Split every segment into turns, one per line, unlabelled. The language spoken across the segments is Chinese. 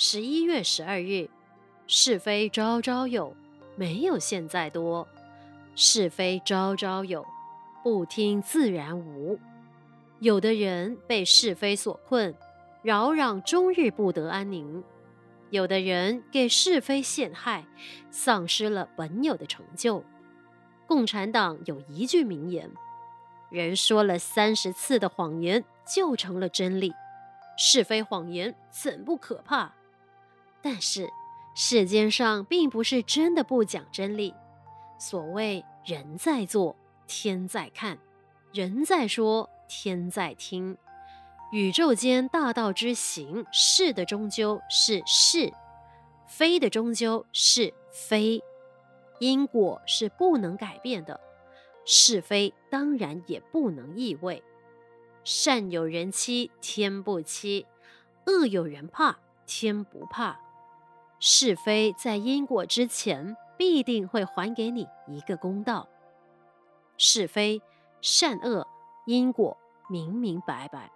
十一月十二日，是非朝朝有，没有现在多；是非朝朝有，不听自然无。有的人被是非所困，扰攘终日不得安宁；有的人给是非陷害，丧失了本有的成就。共产党有一句名言。人说了三十次的谎言就成了真理，是非谎言怎不可怕？但是世间上并不是真的不讲真理。所谓人在做，天在看；人在说，天在听。宇宙间大道之行，是的终究是是，非的终究是非。因果是不能改变的。是非当然也不能易位，善有人欺，天不欺；恶有人怕，天不怕。是非在因果之前，必定会还给你一个公道。是非善恶因果明明白白，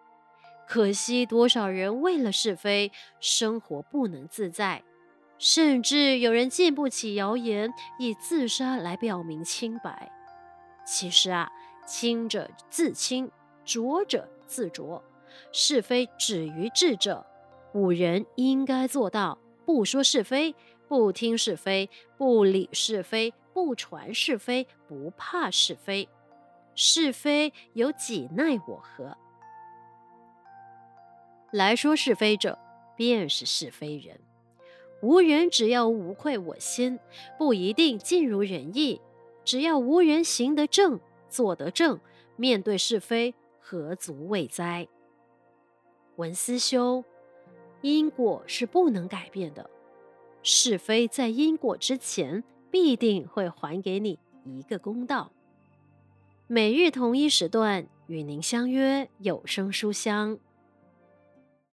可惜多少人为了是非，生活不能自在，甚至有人经不起谣言，以自杀来表明清白。其实啊，清者自清，浊者自浊。是非止于智者，古人应该做到：不说是非，不听是非，不理是非，不传是非，不怕是非。是非有几奈我何？来说是非者，便是是非人。无人只要无愧我心，不一定尽如人意。只要无人行得正，坐得正，面对是非，何足畏哉？文思修，因果是不能改变的，是非在因果之前，必定会还给你一个公道。每日同一时段与您相约有声书香。